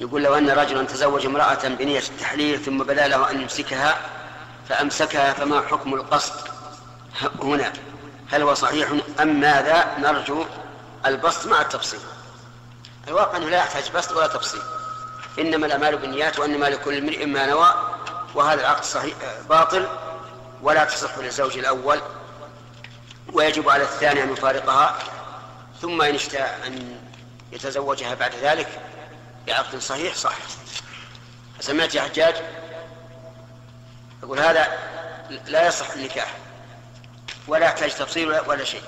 يقول لو أن رجلا تزوج امرأة بنية التحليل ثم بدا له أن يمسكها فأمسكها فما حكم القصد؟ هنا هل هو صحيح أم ماذا؟ نرجو البسط مع التفصيل. الواقع أنه لا يحتاج بسط ولا تفصيل. إنما الأعمال بالنيات وإنما لكل امرئ ما نوى وهذا العقد صحيح باطل ولا تصح للزوج الأول ويجب على الثاني أن يفارقها ثم إن اشتاء أن يتزوجها بعد ذلك بعقد صحيح صح سمعت يا حجاج؟ يقول هذا لا يصح النكاح ولا يحتاج تفصيل ولا شيء.